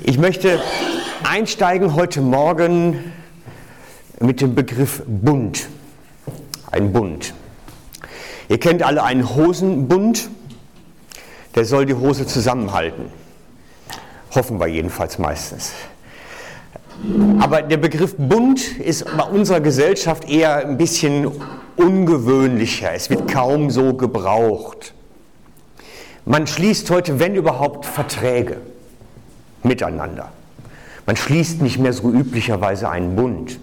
Ich möchte einsteigen heute Morgen mit dem Begriff Bund. Ein Bund. Ihr kennt alle einen Hosenbund, der soll die Hose zusammenhalten. Hoffen wir jedenfalls meistens. Aber der Begriff Bund ist bei unserer Gesellschaft eher ein bisschen ungewöhnlicher. Es wird kaum so gebraucht. Man schließt heute, wenn überhaupt, Verträge miteinander. Man schließt nicht mehr so üblicherweise einen Bund.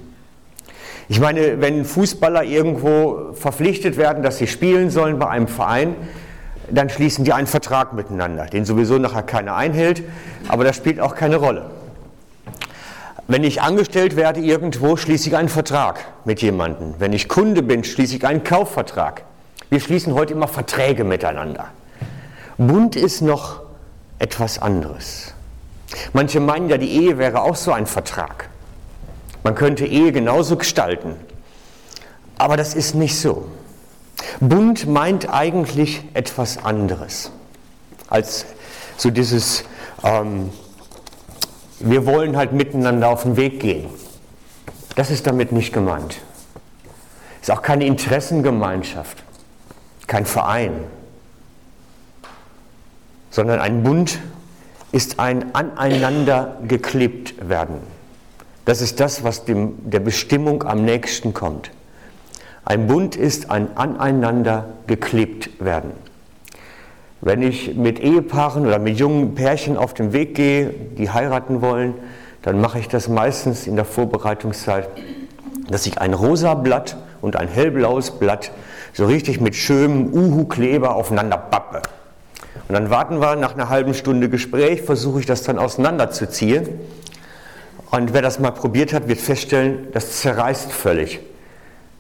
Ich meine, wenn Fußballer irgendwo verpflichtet werden, dass sie spielen sollen bei einem Verein, dann schließen die einen Vertrag miteinander, den sowieso nachher keiner einhält, aber das spielt auch keine Rolle. Wenn ich angestellt werde irgendwo, schließe ich einen Vertrag mit jemandem. Wenn ich Kunde bin, schließe ich einen Kaufvertrag. Wir schließen heute immer Verträge miteinander. Bund ist noch etwas anderes. Manche meinen ja, die Ehe wäre auch so ein Vertrag. Man könnte Ehe genauso gestalten. Aber das ist nicht so. Bund meint eigentlich etwas anderes als so dieses, ähm, wir wollen halt miteinander auf den Weg gehen. Das ist damit nicht gemeint. Ist auch keine Interessengemeinschaft, kein Verein, sondern ein Bund ist ein aneinander geklebt werden. Das ist das, was dem, der Bestimmung am nächsten kommt. Ein Bund ist ein aneinander geklebt werden. Wenn ich mit Ehepaaren oder mit jungen Pärchen auf den Weg gehe, die heiraten wollen, dann mache ich das meistens in der Vorbereitungszeit, dass ich ein rosa Blatt und ein hellblaues Blatt so richtig mit schönem Uhu-Kleber aufeinander bappe. Und dann warten wir nach einer halben Stunde Gespräch, versuche ich das dann auseinanderzuziehen. Und wer das mal probiert hat, wird feststellen, das zerreißt völlig.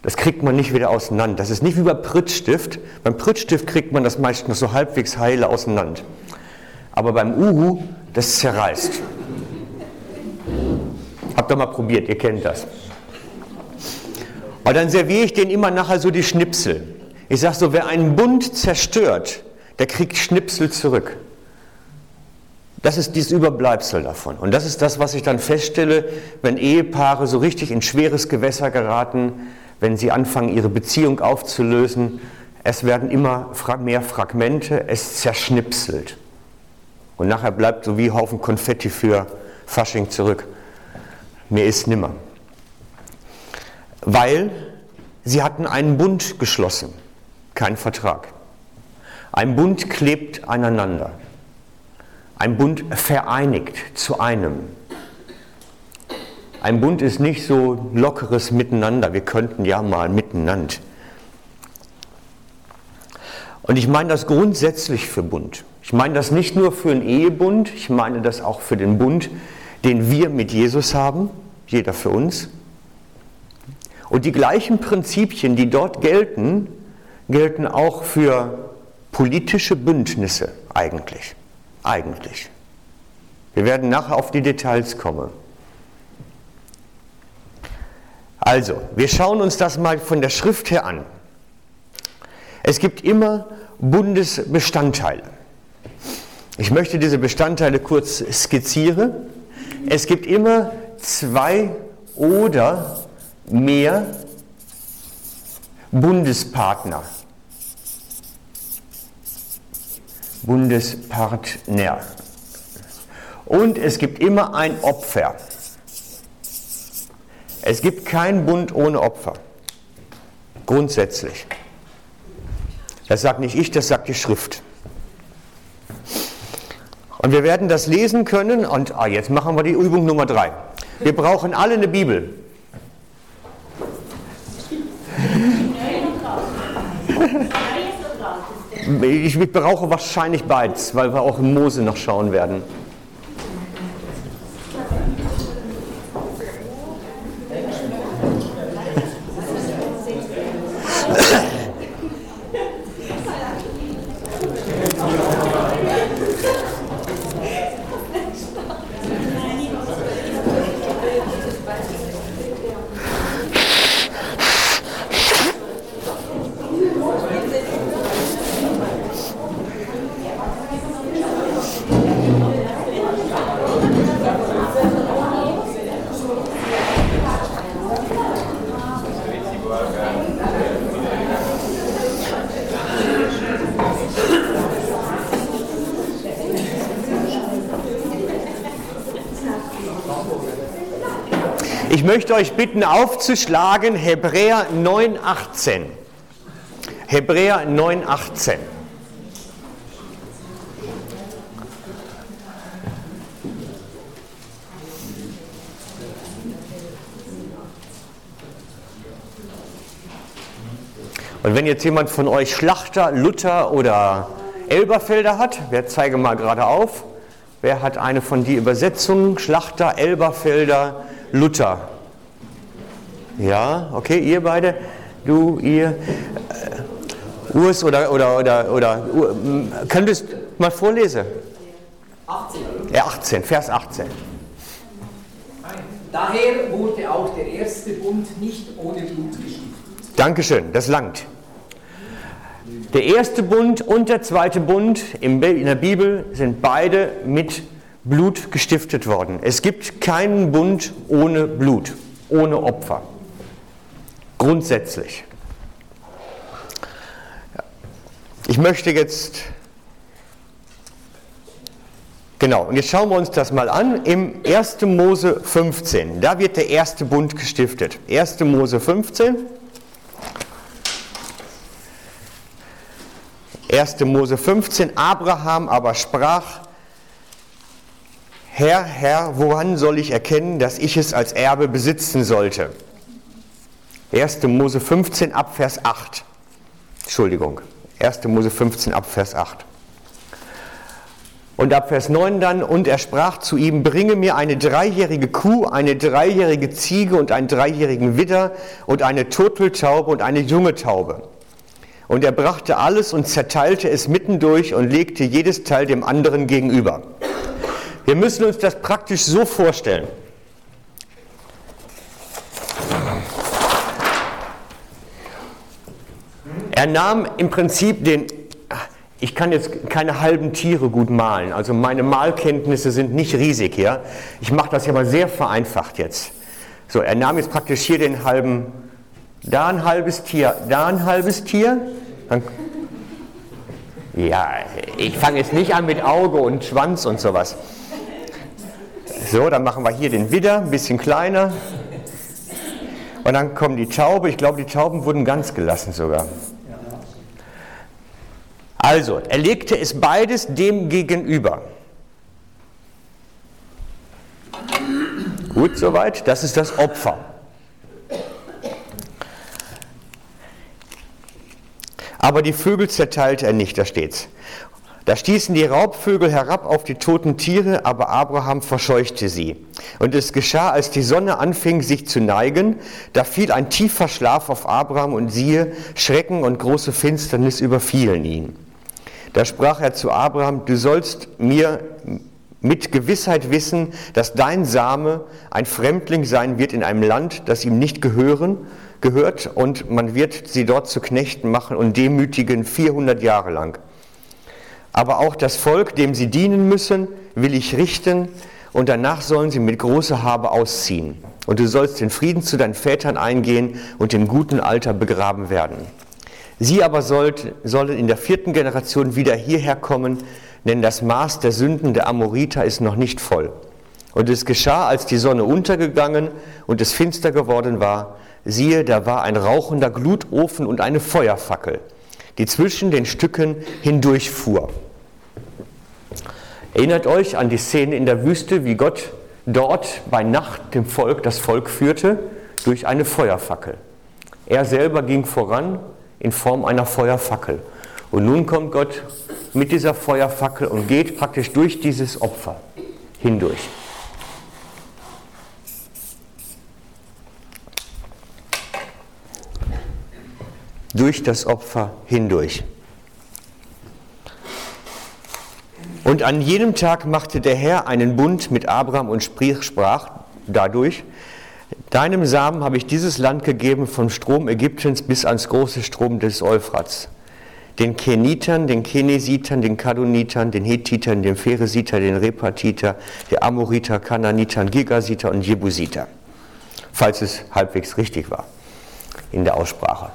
Das kriegt man nicht wieder auseinander. Das ist nicht wie beim Prittstift. Beim Prittstift kriegt man das meist noch so halbwegs heile auseinander. Aber beim Uhu, das zerreißt. Habt ihr mal probiert, ihr kennt das. Und dann serviere ich denen immer nachher so die Schnipsel. Ich sage so, wer einen Bund zerstört, der kriegt Schnipsel zurück. Das ist dieses Überbleibsel davon. Und das ist das, was ich dann feststelle, wenn Ehepaare so richtig in schweres Gewässer geraten, wenn sie anfangen, ihre Beziehung aufzulösen. Es werden immer mehr Fragmente, es zerschnipselt. Und nachher bleibt so wie Haufen Konfetti für Fasching zurück. Mir ist nimmer. Weil sie hatten einen Bund geschlossen, keinen Vertrag. Ein Bund klebt aneinander. Ein Bund vereinigt zu einem. Ein Bund ist nicht so lockeres Miteinander. Wir könnten ja mal miteinander. Und ich meine das grundsätzlich für Bund. Ich meine das nicht nur für einen Ehebund, ich meine das auch für den Bund, den wir mit Jesus haben, jeder für uns. Und die gleichen Prinzipien, die dort gelten, gelten auch für politische Bündnisse eigentlich. Eigentlich. Wir werden nachher auf die Details kommen. Also, wir schauen uns das mal von der Schrift her an. Es gibt immer Bundesbestandteile. Ich möchte diese Bestandteile kurz skizzieren. Es gibt immer zwei oder mehr Bundespartner. Bundespartner. Und es gibt immer ein Opfer. Es gibt keinen Bund ohne Opfer. Grundsätzlich. Das sagt nicht ich, das sagt die Schrift. Und wir werden das lesen können. Und ah, jetzt machen wir die Übung Nummer drei. Wir brauchen alle eine Bibel. Ich brauche wahrscheinlich beides, weil wir auch in Mose noch schauen werden. Ich möchte euch bitten, aufzuschlagen Hebräer 9,18. Hebräer 9,18. Und wenn jetzt jemand von euch Schlachter, Luther oder Elberfelder hat, wer zeige mal gerade auf, wer hat eine von die Übersetzungen? Schlachter, Elberfelder, Luther. Ja, okay, ihr beide, du, ihr, äh, Urs oder, oder, oder, oder, uh, könntest mal vorlesen? 18. Ja, 18, Vers 18. Daher wurde auch der erste Bund nicht ohne Blut gestiftet. Dankeschön, das langt. Der erste Bund und der zweite Bund in der Bibel sind beide mit Blut gestiftet worden. Es gibt keinen Bund ohne Blut, ohne Opfer. Grundsätzlich. Ich möchte jetzt, genau, und jetzt schauen wir uns das mal an. Im 1. Mose 15, da wird der erste Bund gestiftet. 1. Mose 15. 1. Mose 15, Abraham aber sprach, Herr, Herr, woran soll ich erkennen, dass ich es als Erbe besitzen sollte? 1. Mose 15 ab Vers 8. Entschuldigung, 1. Mose 15 ab Vers 8. Und ab Vers 9 dann, und er sprach zu ihm, bringe mir eine dreijährige Kuh, eine dreijährige Ziege und einen dreijährigen Widder und eine Turteltaube und eine junge Taube. Und er brachte alles und zerteilte es mittendurch und legte jedes Teil dem anderen gegenüber. Wir müssen uns das praktisch so vorstellen. Er nahm im Prinzip den, ich kann jetzt keine halben Tiere gut malen, also meine Malkenntnisse sind nicht riesig hier. Ich mache das ja mal sehr vereinfacht jetzt. So, er nahm jetzt praktisch hier den halben da ein halbes Tier, da ein halbes Tier. Dann, ja, ich fange jetzt nicht an mit Auge und Schwanz und sowas. So, dann machen wir hier den Widder, ein bisschen kleiner. Und dann kommt die Taube. Ich glaube, die Tauben wurden ganz gelassen sogar. Also, er legte es beides dem gegenüber. Gut, soweit. Das ist das Opfer. Aber die Vögel zerteilte er nicht, da steht's. Da stießen die Raubvögel herab auf die toten Tiere, aber Abraham verscheuchte sie. Und es geschah, als die Sonne anfing, sich zu neigen, da fiel ein tiefer Schlaf auf Abraham und siehe, Schrecken und große Finsternis überfielen ihn. Da sprach er zu Abraham, du sollst mir mit Gewissheit wissen, dass dein Same ein Fremdling sein wird in einem Land, das ihm nicht gehören, gehört und man wird sie dort zu Knechten machen und demütigen 400 Jahre lang. Aber auch das Volk, dem sie dienen müssen, will ich richten und danach sollen sie mit großer Habe ausziehen. Und du sollst den Frieden zu deinen Vätern eingehen und im guten Alter begraben werden. Sie aber sollt, sollen in der vierten Generation wieder hierher kommen, denn das Maß der Sünden der Amoriter ist noch nicht voll. Und es geschah, als die Sonne untergegangen und es finster geworden war, siehe, da war ein rauchender Glutofen und eine Feuerfackel, die zwischen den Stücken hindurchfuhr. Erinnert euch an die Szene in der Wüste, wie Gott dort bei Nacht dem Volk, das Volk führte, durch eine Feuerfackel. Er selber ging voran in Form einer Feuerfackel. Und nun kommt Gott mit dieser Feuerfackel und geht praktisch durch dieses Opfer hindurch. Durch das Opfer hindurch. Und an jenem Tag machte der Herr einen Bund mit Abraham und sprach dadurch, Deinem Samen habe ich dieses Land gegeben vom Strom Ägyptens bis ans große Strom des Euphrats. Den Kenitern, den Kenesitern, den Kadonitern, den Hethitern, den Pheresiter, den Repatiter, den Amoriter, Kananitern, Gigasiter und Jebusiter. Falls es halbwegs richtig war in der Aussprache.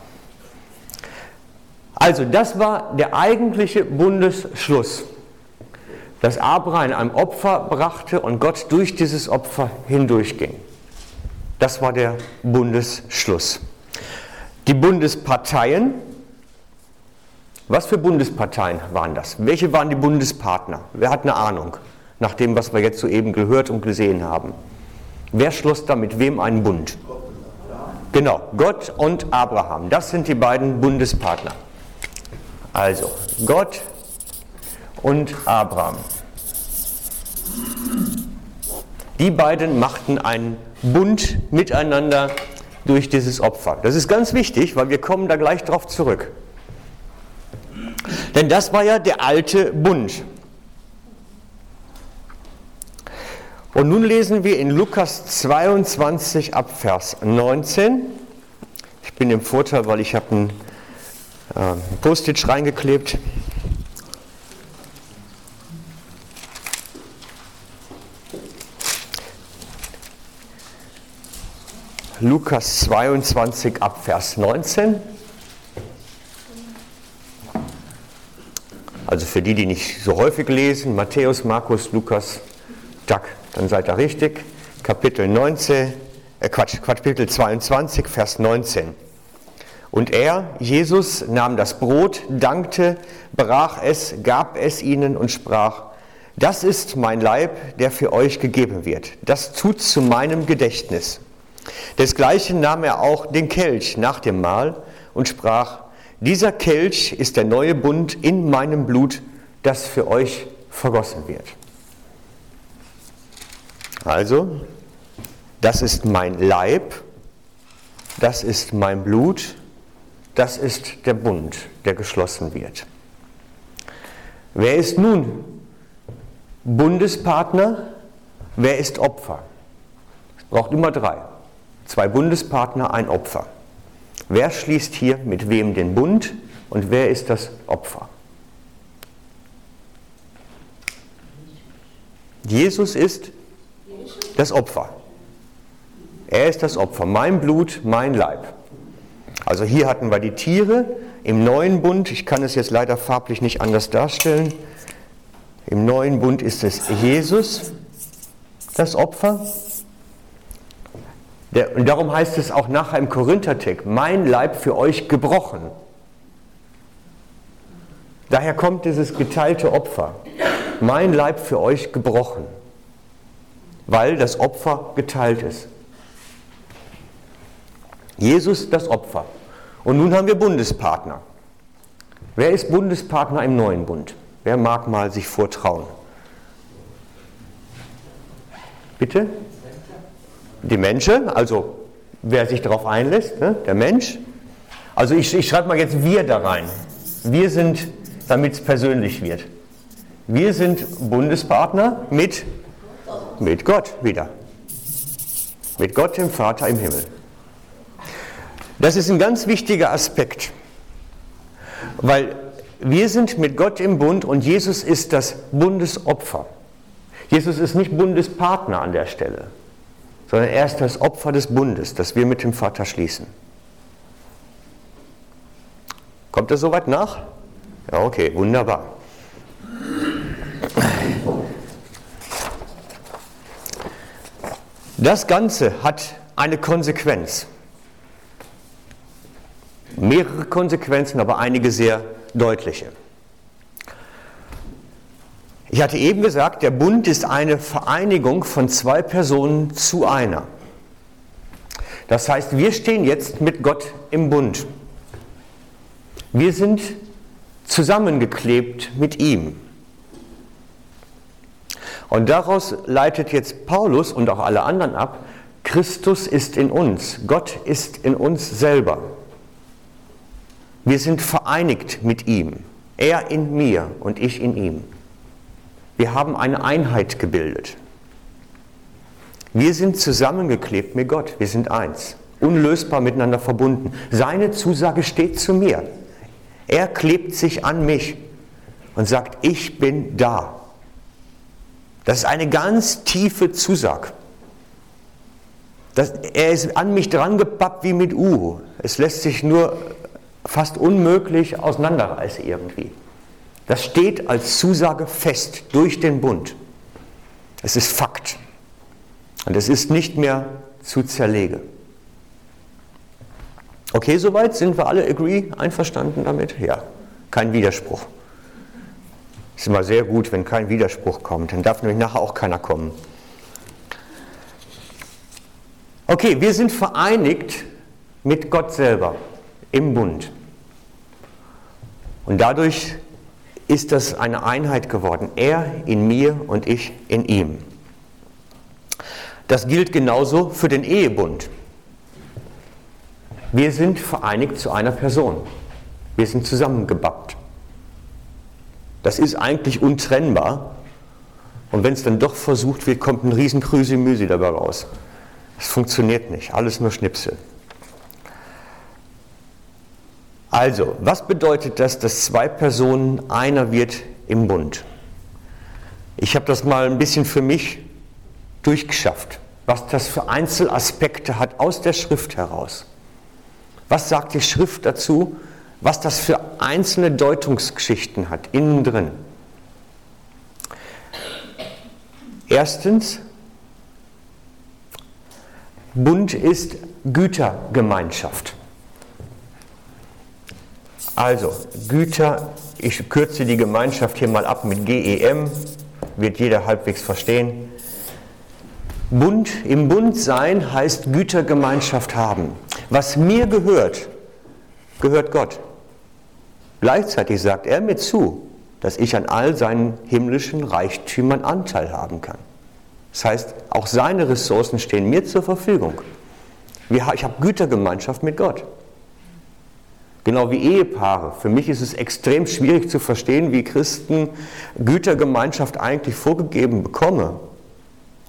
Also das war der eigentliche Bundesschluss, dass Abraham ein Opfer brachte und Gott durch dieses Opfer hindurchging. Das war der Bundesschluss. Die Bundesparteien, was für Bundesparteien waren das? Welche waren die Bundespartner? Wer hat eine Ahnung, nach dem, was wir jetzt soeben gehört und gesehen haben? Wer schloss da mit wem einen Bund? Genau, Gott und Abraham. Das sind die beiden Bundespartner. Also, Gott und Abraham. Die beiden machten einen Bund miteinander durch dieses Opfer. Das ist ganz wichtig, weil wir kommen da gleich drauf zurück. Denn das war ja der alte Bund. Und nun lesen wir in Lukas 22 ab Vers 19. Ich bin im Vorteil, weil ich habe einen äh, Post-it reingeklebt. Lukas 22 ab Vers 19. Also für die, die nicht so häufig lesen, Matthäus, Markus, Lukas, Jack, dann seid ihr richtig. Kapitel 19, äh Quatsch, Kapitel 22, Vers 19. Und er, Jesus, nahm das Brot, dankte, brach es, gab es ihnen und sprach, das ist mein Leib, der für euch gegeben wird. Das tut zu meinem Gedächtnis. Desgleichen nahm er auch den Kelch nach dem Mahl und sprach, dieser Kelch ist der neue Bund in meinem Blut, das für euch vergossen wird. Also, das ist mein Leib, das ist mein Blut, das ist der Bund, der geschlossen wird. Wer ist nun Bundespartner? Wer ist Opfer? Es braucht immer drei. Zwei Bundespartner, ein Opfer. Wer schließt hier mit wem den Bund und wer ist das Opfer? Jesus ist das Opfer. Er ist das Opfer. Mein Blut, mein Leib. Also hier hatten wir die Tiere im neuen Bund. Ich kann es jetzt leider farblich nicht anders darstellen. Im neuen Bund ist es Jesus, das Opfer. Der, und darum heißt es auch nachher im Korinthertext, mein Leib für euch gebrochen. Daher kommt dieses geteilte Opfer. Mein Leib für euch gebrochen weil das Opfer geteilt ist. Jesus das Opfer. Und nun haben wir Bundespartner. Wer ist Bundespartner im neuen Bund? Wer mag mal sich vortrauen? Bitte? Die Menschen, also wer sich darauf einlässt, ne? der Mensch. Also ich, ich schreibe mal jetzt wir da rein. Wir sind, damit es persönlich wird. Wir sind Bundespartner mit mit Gott wieder. Mit Gott, dem Vater im Himmel. Das ist ein ganz wichtiger Aspekt, weil wir sind mit Gott im Bund und Jesus ist das Bundesopfer. Jesus ist nicht Bundespartner an der Stelle, sondern er ist das Opfer des Bundes, das wir mit dem Vater schließen. Kommt das soweit nach? Ja, okay, wunderbar. Das Ganze hat eine Konsequenz. Mehrere Konsequenzen, aber einige sehr deutliche. Ich hatte eben gesagt, der Bund ist eine Vereinigung von zwei Personen zu einer. Das heißt, wir stehen jetzt mit Gott im Bund. Wir sind zusammengeklebt mit ihm. Und daraus leitet jetzt Paulus und auch alle anderen ab, Christus ist in uns, Gott ist in uns selber. Wir sind vereinigt mit ihm, er in mir und ich in ihm. Wir haben eine Einheit gebildet. Wir sind zusammengeklebt mit Gott, wir sind eins, unlösbar miteinander verbunden. Seine Zusage steht zu mir. Er klebt sich an mich und sagt, ich bin da. Das ist eine ganz tiefe Zusage. Das, er ist an mich dran gepappt wie mit Uhu. Es lässt sich nur fast unmöglich auseinanderreißen irgendwie. Das steht als Zusage fest durch den Bund. Es ist Fakt. Und es ist nicht mehr zu zerlege. Okay, soweit sind wir alle agree, einverstanden damit? Ja, kein Widerspruch. Ist immer sehr gut, wenn kein Widerspruch kommt, dann darf nämlich nachher auch keiner kommen. Okay, wir sind vereinigt mit Gott selber im Bund. Und dadurch ist das eine Einheit geworden. Er in mir und ich in ihm. Das gilt genauso für den Ehebund. Wir sind vereinigt zu einer Person. Wir sind zusammengebappt. Das ist eigentlich untrennbar. Und wenn es dann doch versucht wird, kommt ein riesen Krüsi-Müsi dabei raus. Es funktioniert nicht, alles nur Schnipsel. Also, was bedeutet das, dass zwei Personen einer wird im Bund? Ich habe das mal ein bisschen für mich durchgeschafft, was das für Einzelaspekte hat aus der Schrift heraus. Was sagt die Schrift dazu, was das für einzelne Deutungsgeschichten hat, innen drin? Erstens, Bund ist Gütergemeinschaft. Also, Güter, ich kürze die Gemeinschaft hier mal ab mit GEM, wird jeder halbwegs verstehen. Bund, im Bund sein heißt Gütergemeinschaft haben. Was mir gehört, gehört Gott. Gleichzeitig sagt er mir zu, dass ich an all seinen himmlischen Reichtümern Anteil haben kann. Das heißt, auch seine Ressourcen stehen mir zur Verfügung. Ich habe Gütergemeinschaft mit Gott. Genau wie Ehepaare. Für mich ist es extrem schwierig zu verstehen, wie Christen Gütergemeinschaft eigentlich vorgegeben bekommen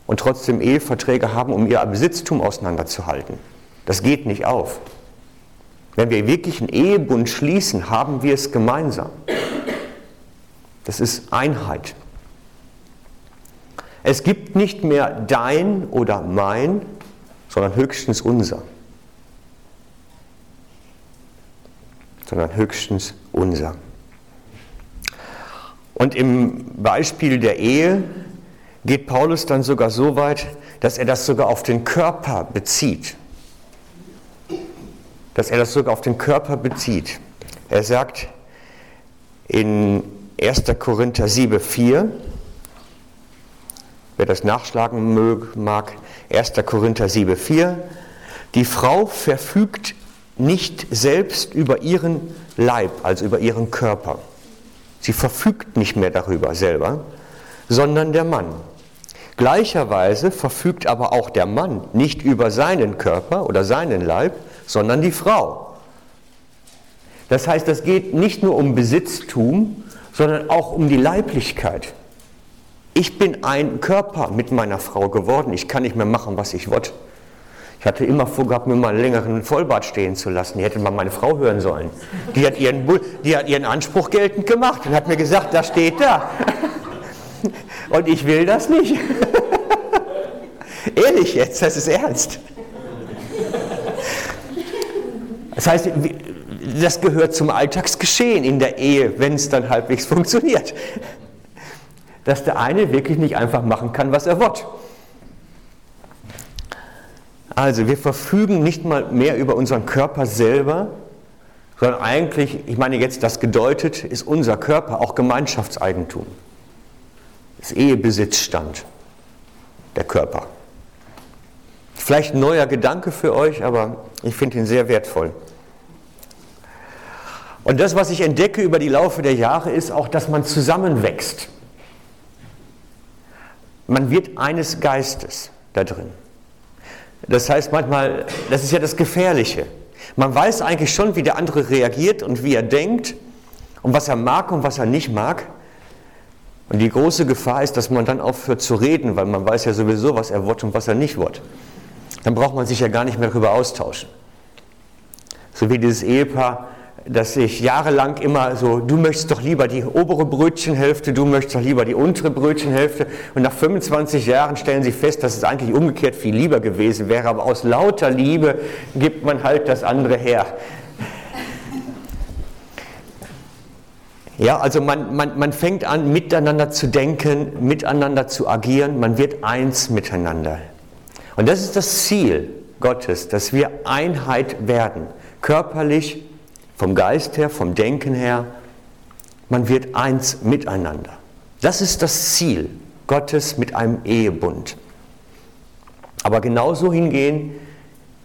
und trotzdem Eheverträge haben, um ihr Besitztum auseinanderzuhalten. Das geht nicht auf. Wenn wir wirklich einen Ehebund schließen, haben wir es gemeinsam. Das ist Einheit. Es gibt nicht mehr dein oder mein, sondern höchstens unser. Sondern höchstens unser. Und im Beispiel der Ehe geht Paulus dann sogar so weit, dass er das sogar auf den Körper bezieht. Dass er das sogar auf den Körper bezieht. Er sagt in 1. Korinther 7, 4, wer das nachschlagen mag, 1. Korinther 7, 4, die Frau verfügt nicht selbst über ihren Leib, also über ihren Körper. Sie verfügt nicht mehr darüber selber, sondern der Mann. Gleicherweise verfügt aber auch der Mann nicht über seinen Körper oder seinen Leib, sondern die Frau. Das heißt, es geht nicht nur um Besitztum, sondern auch um die Leiblichkeit. Ich bin ein Körper mit meiner Frau geworden. Ich kann nicht mehr machen, was ich will. Ich hatte immer vorgehabt, mir mal einen längeren Vollbart stehen zu lassen. Die hätte mal meine Frau hören sollen. Die hat ihren, die hat ihren Anspruch geltend gemacht und hat mir gesagt, das steht da. Und ich will das nicht. Ehrlich jetzt, das ist ernst. Das heißt, das gehört zum Alltagsgeschehen in der Ehe, wenn es dann halbwegs funktioniert. Dass der eine wirklich nicht einfach machen kann, was er will. Also wir verfügen nicht mal mehr über unseren Körper selber, sondern eigentlich, ich meine jetzt das gedeutet, ist unser Körper auch Gemeinschaftseigentum. Das Ehebesitzstand, der Körper. Vielleicht ein neuer Gedanke für euch, aber ich finde ihn sehr wertvoll. Und das, was ich entdecke über die Laufe der Jahre, ist auch, dass man zusammenwächst. Man wird eines Geistes da drin. Das heißt manchmal, das ist ja das Gefährliche. Man weiß eigentlich schon, wie der andere reagiert und wie er denkt und was er mag und was er nicht mag. Und die große Gefahr ist, dass man dann aufhört zu reden, weil man weiß ja sowieso, was er will und was er nicht will. Dann braucht man sich ja gar nicht mehr darüber austauschen. So wie dieses Ehepaar, dass ich jahrelang immer so, du möchtest doch lieber die obere Brötchenhälfte, du möchtest doch lieber die untere Brötchenhälfte. Und nach 25 Jahren stellen sie fest, dass es eigentlich umgekehrt viel lieber gewesen wäre, aber aus lauter Liebe gibt man halt das andere her. Ja, also man, man, man fängt an, miteinander zu denken, miteinander zu agieren, man wird eins miteinander. Und das ist das Ziel Gottes, dass wir Einheit werden, körperlich, vom Geist her, vom Denken her. Man wird eins miteinander. Das ist das Ziel Gottes mit einem Ehebund. Aber genauso hingehen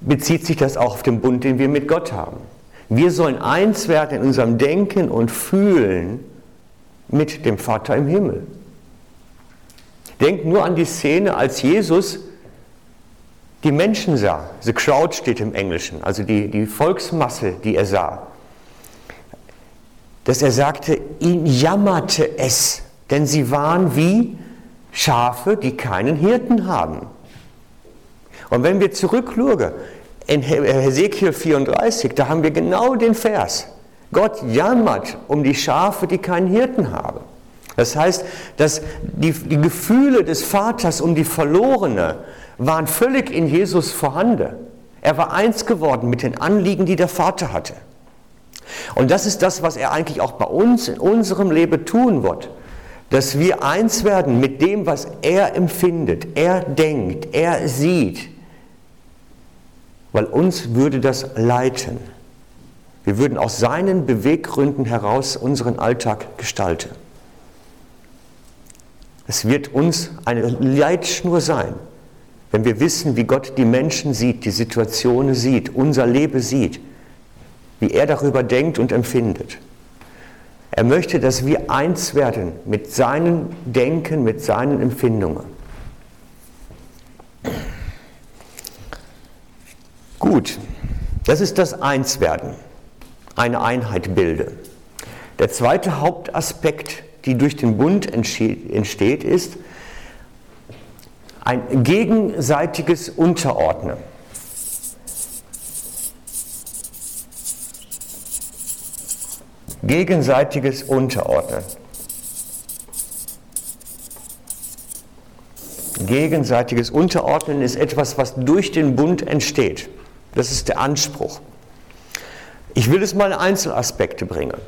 bezieht sich das auch auf den Bund, den wir mit Gott haben. Wir sollen eins werden in unserem Denken und Fühlen mit dem Vater im Himmel. Denkt nur an die Szene, als Jesus die Menschen sah. The crowd steht im Englischen, also die, die Volksmasse, die er sah. Dass er sagte, ihn jammerte es, denn sie waren wie Schafe, die keinen Hirten haben. Und wenn wir zurückschauen, in Hesekiel 34, da haben wir genau den Vers. Gott jammert um die Schafe, die keinen Hirten haben. Das heißt, dass die, die Gefühle des Vaters um die Verlorene waren völlig in Jesus vorhanden. Er war eins geworden mit den Anliegen, die der Vater hatte. Und das ist das, was er eigentlich auch bei uns in unserem Leben tun wird. Dass wir eins werden mit dem, was er empfindet, er denkt, er sieht, weil uns würde das leiten. Wir würden aus seinen Beweggründen heraus unseren Alltag gestalten. Es wird uns eine Leitschnur sein, wenn wir wissen, wie Gott die Menschen sieht, die Situationen sieht, unser Leben sieht, wie er darüber denkt und empfindet. Er möchte, dass wir eins werden mit seinem Denken, mit seinen Empfindungen. Gut, das ist das Einswerden, eine Einheit bilde. Der zweite Hauptaspekt, die durch den Bund entsteht, ist ein gegenseitiges Unterordnen. Gegenseitiges Unterordnen. Gegenseitiges Unterordnen ist etwas, was durch den Bund entsteht. Das ist der Anspruch. Ich will es mal in Einzelaspekte bringen.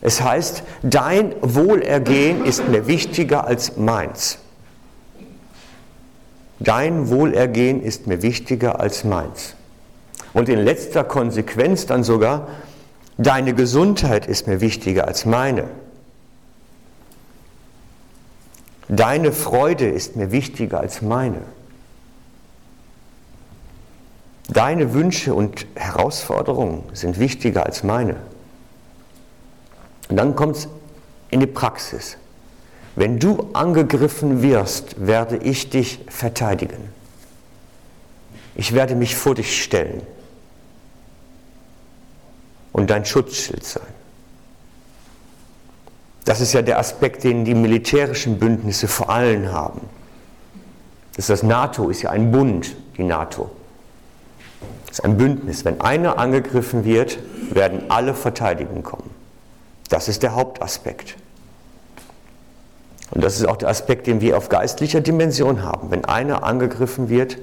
Es heißt, dein Wohlergehen ist mir wichtiger als meins. Dein Wohlergehen ist mir wichtiger als meins. Und in letzter Konsequenz dann sogar, deine Gesundheit ist mir wichtiger als meine. Deine Freude ist mir wichtiger als meine. Deine Wünsche und Herausforderungen sind wichtiger als meine. Und dann kommt es in die Praxis. Wenn du angegriffen wirst, werde ich dich verteidigen. Ich werde mich vor dich stellen und dein Schutzschild sein. Das ist ja der Aspekt, den die militärischen Bündnisse vor allem haben. Das, das NATO ist ja ein Bund, die NATO. Das ist ein Bündnis. Wenn einer angegriffen wird, werden alle Verteidigen kommen. Das ist der Hauptaspekt. Und das ist auch der Aspekt, den wir auf geistlicher Dimension haben. Wenn einer angegriffen wird,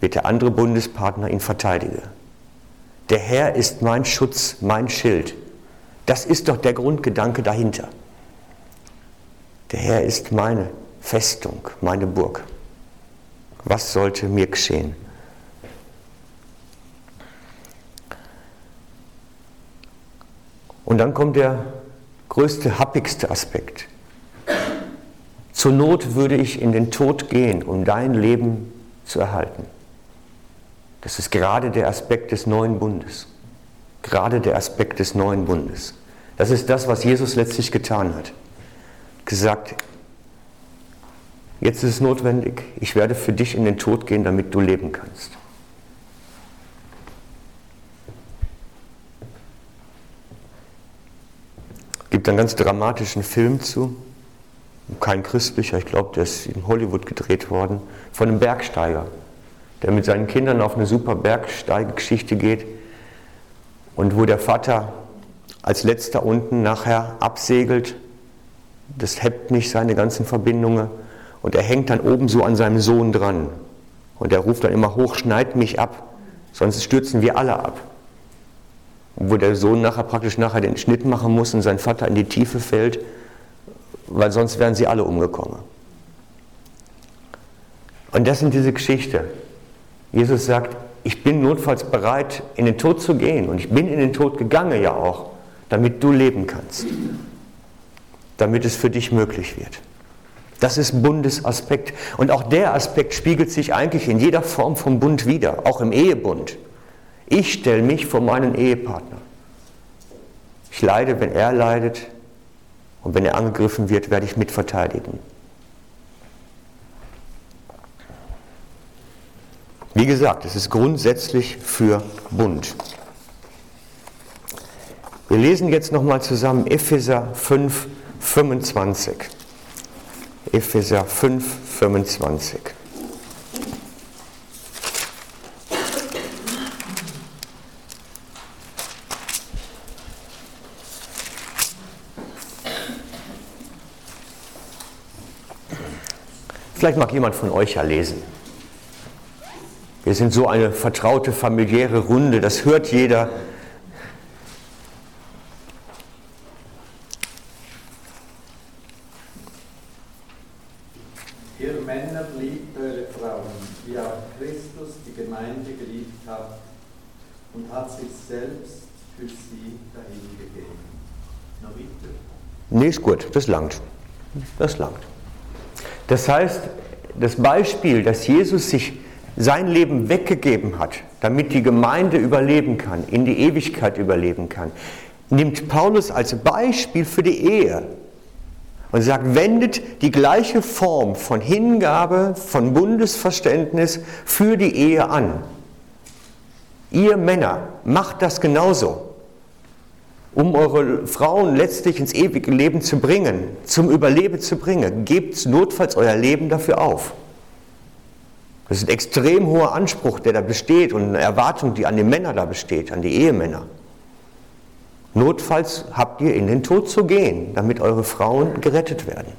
wird der andere Bundespartner ihn verteidigen. Der Herr ist mein Schutz, mein Schild. Das ist doch der Grundgedanke dahinter. Der Herr ist meine Festung, meine Burg. Was sollte mir geschehen? Und dann kommt der größte, happigste Aspekt. Zur Not würde ich in den Tod gehen, um dein Leben zu erhalten. Das ist gerade der Aspekt des neuen Bundes. Gerade der Aspekt des neuen Bundes. Das ist das, was Jesus letztlich getan hat. Gesagt, jetzt ist es notwendig, ich werde für dich in den Tod gehen, damit du leben kannst. gibt einen ganz dramatischen Film zu, kein christlicher, ich glaube, der ist in Hollywood gedreht worden, von einem Bergsteiger, der mit seinen Kindern auf eine super Bergsteigegeschichte geht und wo der Vater als letzter unten nachher absegelt, das hebt nicht seine ganzen Verbindungen und er hängt dann oben so an seinem Sohn dran und er ruft dann immer hoch, schneid mich ab, sonst stürzen wir alle ab wo der Sohn nachher praktisch nachher den Schnitt machen muss und sein Vater in die Tiefe fällt, weil sonst wären sie alle umgekommen. Und das sind diese Geschichten. Jesus sagt, ich bin notfalls bereit, in den Tod zu gehen. Und ich bin in den Tod gegangen ja auch, damit du leben kannst. Damit es für dich möglich wird. Das ist Bundesaspekt. Und auch der Aspekt spiegelt sich eigentlich in jeder Form vom Bund wider, auch im Ehebund. Ich stelle mich vor meinen Ehepartner. Ich leide, wenn er leidet. Und wenn er angegriffen wird, werde ich mitverteidigen. Wie gesagt, es ist grundsätzlich für Bund. Wir lesen jetzt nochmal zusammen Epheser 5, 25. Epheser 5, 25. Vielleicht mag jemand von euch ja lesen. Wir sind so eine vertraute familiäre Runde, das hört jeder. Ihr Männer liebt eure Frauen, wie auch Christus die Gemeinde geliebt hat und hat sich selbst für sie dahingegeben. Noch weiter. Nee, ist gut, das langt. Das langt. Das heißt, das Beispiel, dass Jesus sich sein Leben weggegeben hat, damit die Gemeinde überleben kann, in die Ewigkeit überleben kann, nimmt Paulus als Beispiel für die Ehe und sagt, wendet die gleiche Form von Hingabe, von Bundesverständnis für die Ehe an. Ihr Männer, macht das genauso, um eure Frauen letztlich ins ewige Leben zu bringen, zum Überleben zu bringen. Gebt notfalls euer Leben dafür auf. Das ist ein extrem hoher Anspruch, der da besteht und eine Erwartung, die an die Männer da besteht, an die Ehemänner. Notfalls habt ihr in den Tod zu gehen, damit eure Frauen gerettet werden.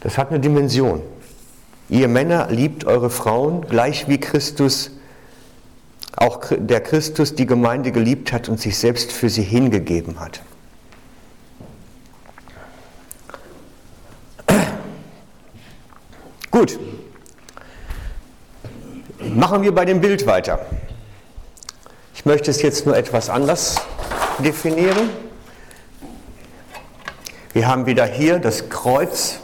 Das hat eine Dimension. Ihr Männer liebt eure Frauen gleich wie Christus, auch der Christus die Gemeinde geliebt hat und sich selbst für sie hingegeben hat. Gut. Machen wir bei dem Bild weiter. Ich möchte es jetzt nur etwas anders definieren. Wir haben wieder hier das Kreuz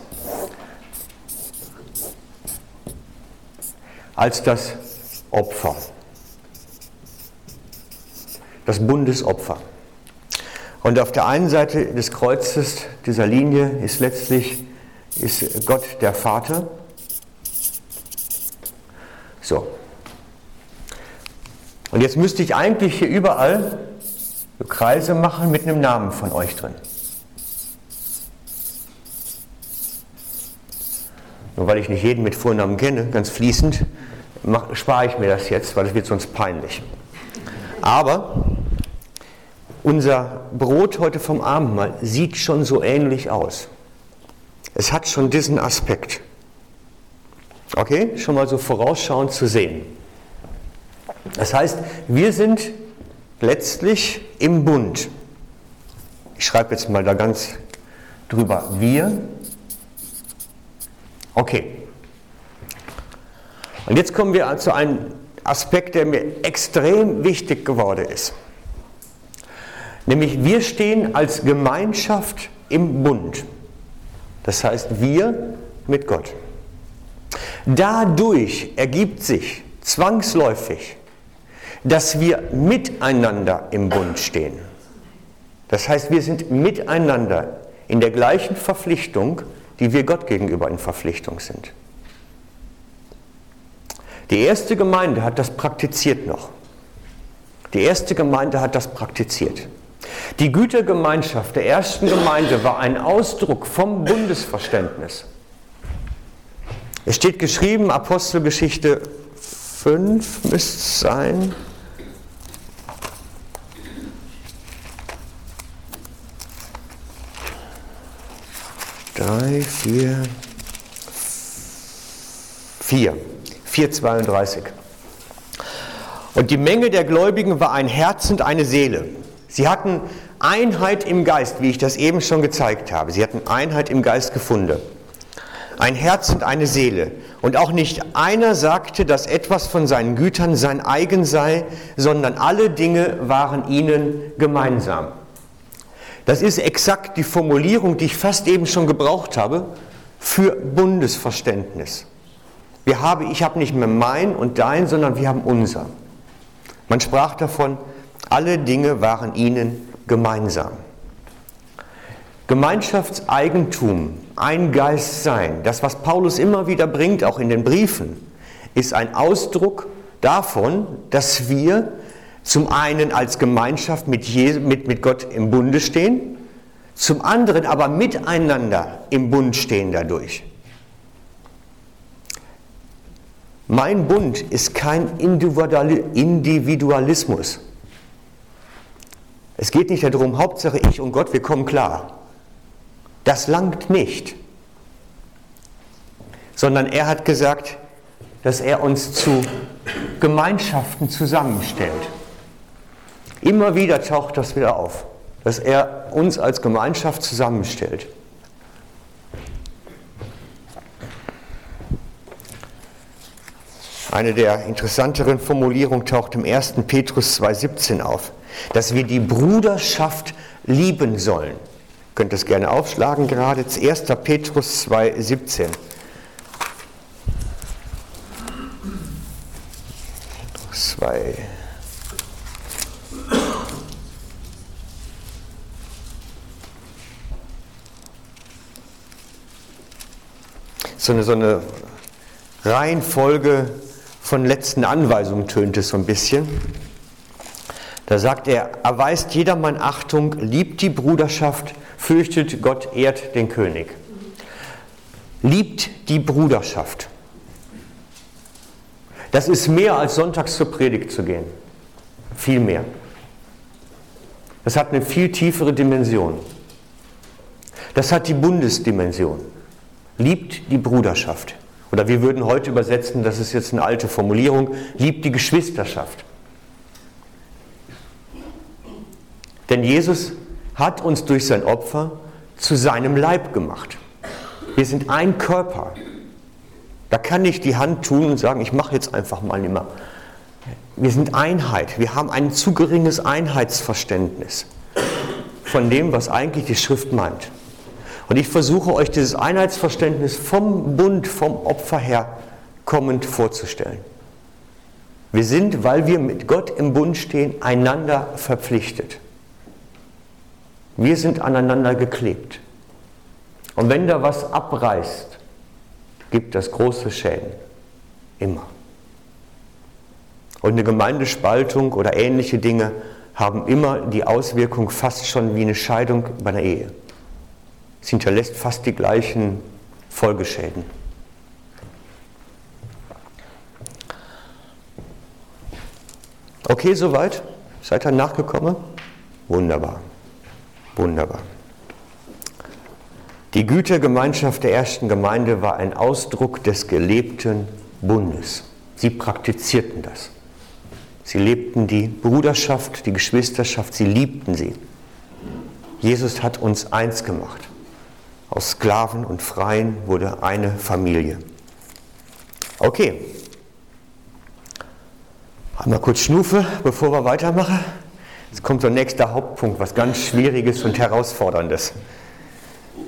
als das Opfer, das Bundesopfer. Und auf der einen Seite des Kreuzes dieser Linie ist letztlich ist Gott der Vater so. Und jetzt müsste ich eigentlich hier überall Kreise machen mit einem Namen von euch drin. Nur weil ich nicht jeden mit Vornamen kenne, ganz fließend, spare ich mir das jetzt, weil es wird sonst peinlich. Aber unser Brot heute vom Abendmahl sieht schon so ähnlich aus. Es hat schon diesen Aspekt. Okay, schon mal so vorausschauend zu sehen. Das heißt, wir sind letztlich im Bund. Ich schreibe jetzt mal da ganz drüber. Wir. Okay. Und jetzt kommen wir zu einem Aspekt, der mir extrem wichtig geworden ist. Nämlich wir stehen als Gemeinschaft im Bund. Das heißt, wir mit Gott. Dadurch ergibt sich zwangsläufig, dass wir miteinander im Bund stehen. Das heißt, wir sind miteinander in der gleichen Verpflichtung, die wir Gott gegenüber in Verpflichtung sind. Die erste Gemeinde hat das praktiziert noch. Die erste Gemeinde hat das praktiziert. Die Gütergemeinschaft der ersten Gemeinde war ein Ausdruck vom Bundesverständnis. Es steht geschrieben, Apostelgeschichte 5 müsste es sein. Drei, vier, vier, 4,32. Und die Menge der Gläubigen war ein Herz und eine Seele. Sie hatten Einheit im Geist, wie ich das eben schon gezeigt habe. Sie hatten Einheit im Geist gefunden. Ein Herz und eine Seele. Und auch nicht einer sagte, dass etwas von seinen Gütern sein eigen sei, sondern alle Dinge waren ihnen gemeinsam. Das ist exakt die Formulierung, die ich fast eben schon gebraucht habe, für Bundesverständnis. Wir haben, ich habe nicht mehr mein und dein, sondern wir haben unser. Man sprach davon, alle Dinge waren ihnen gemeinsam. Gemeinschaftseigentum, ein Geist sein, das, was Paulus immer wieder bringt, auch in den Briefen, ist ein Ausdruck davon, dass wir zum einen als Gemeinschaft mit, Jesus, mit, mit Gott im Bunde stehen, zum anderen aber miteinander im Bund stehen dadurch. Mein Bund ist kein Individualismus. Es geht nicht darum, Hauptsache ich und Gott, wir kommen klar. Das langt nicht. Sondern er hat gesagt, dass er uns zu Gemeinschaften zusammenstellt. Immer wieder taucht das wieder auf, dass er uns als Gemeinschaft zusammenstellt. Eine der interessanteren Formulierungen taucht im 1. Petrus 2.17 auf, dass wir die Bruderschaft lieben sollen. Könnt das gerne aufschlagen gerade, 1. Petrus 2.17. Zwei. So eine, so eine Reihenfolge von letzten Anweisungen tönt es so ein bisschen. Da sagt er, erweist jedermann Achtung, liebt die Bruderschaft, fürchtet Gott, ehrt den König. Liebt die Bruderschaft. Das ist mehr als sonntags zur Predigt zu gehen. Viel mehr. Das hat eine viel tiefere Dimension. Das hat die Bundesdimension. Liebt die Bruderschaft. Oder wir würden heute übersetzen, das ist jetzt eine alte Formulierung, liebt die Geschwisterschaft. Denn Jesus hat uns durch sein Opfer zu seinem Leib gemacht. Wir sind ein Körper. Da kann nicht die Hand tun und sagen, ich mache jetzt einfach mal nicht mehr. Wir sind Einheit. Wir haben ein zu geringes Einheitsverständnis von dem, was eigentlich die Schrift meint. Und ich versuche euch dieses Einheitsverständnis vom Bund, vom Opfer her kommend vorzustellen. Wir sind, weil wir mit Gott im Bund stehen, einander verpflichtet. Wir sind aneinander geklebt. Und wenn da was abreißt, gibt das große Schäden. Immer. Und eine Gemeindespaltung oder ähnliche Dinge haben immer die Auswirkung fast schon wie eine Scheidung bei einer Ehe. Es hinterlässt fast die gleichen Folgeschäden. Okay, soweit? Seid ihr nachgekommen? Wunderbar. Wunderbar. Die Gütergemeinschaft der ersten Gemeinde war ein Ausdruck des gelebten Bundes. Sie praktizierten das. Sie lebten die Bruderschaft, die Geschwisterschaft, sie liebten sie. Jesus hat uns eins gemacht. Aus Sklaven und Freien wurde eine Familie. Okay. Einmal kurz Schnufe, bevor wir weitermachen. Jetzt kommt der nächste Hauptpunkt, was ganz Schwieriges und Herausforderndes.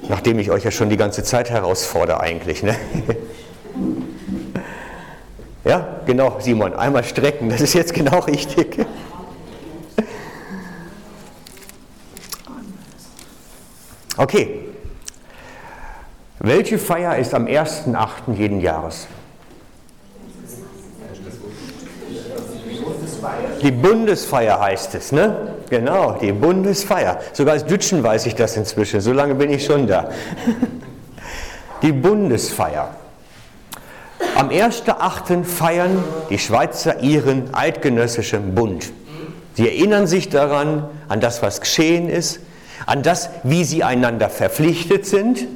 Nachdem ich euch ja schon die ganze Zeit herausfordere eigentlich. Ne? Ja, genau, Simon, einmal strecken, das ist jetzt genau richtig. Okay, welche Feier ist am 1.8. jeden Jahres? Die Bundesfeier heißt es, ne? Genau, die Bundesfeier. Sogar als Dütschen weiß ich das inzwischen, so lange bin ich schon da. Die Bundesfeier. Am 1.8. feiern die Schweizer ihren eidgenössischen Bund. Sie erinnern sich daran, an das, was geschehen ist, an das, wie sie einander verpflichtet sind